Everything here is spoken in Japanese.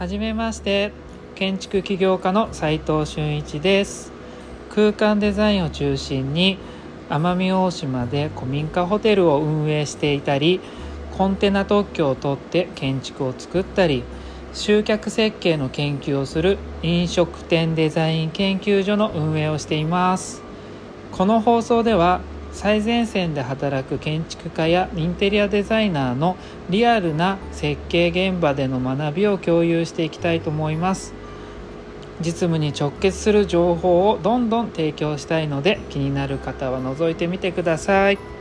はじめまして建築起業家の斉藤俊一です。空間デザインを中心に奄美大島で古民家ホテルを運営していたりコンテナ特許を取って建築を作ったり集客設計の研究をする飲食店デザイン研究所の運営をしています。この放送では最前線で働く建築家やインテリアデザイナーのリアルな設計現場での学びを共有していきたいと思います実務に直結する情報をどんどん提供したいので気になる方は覗いてみてください。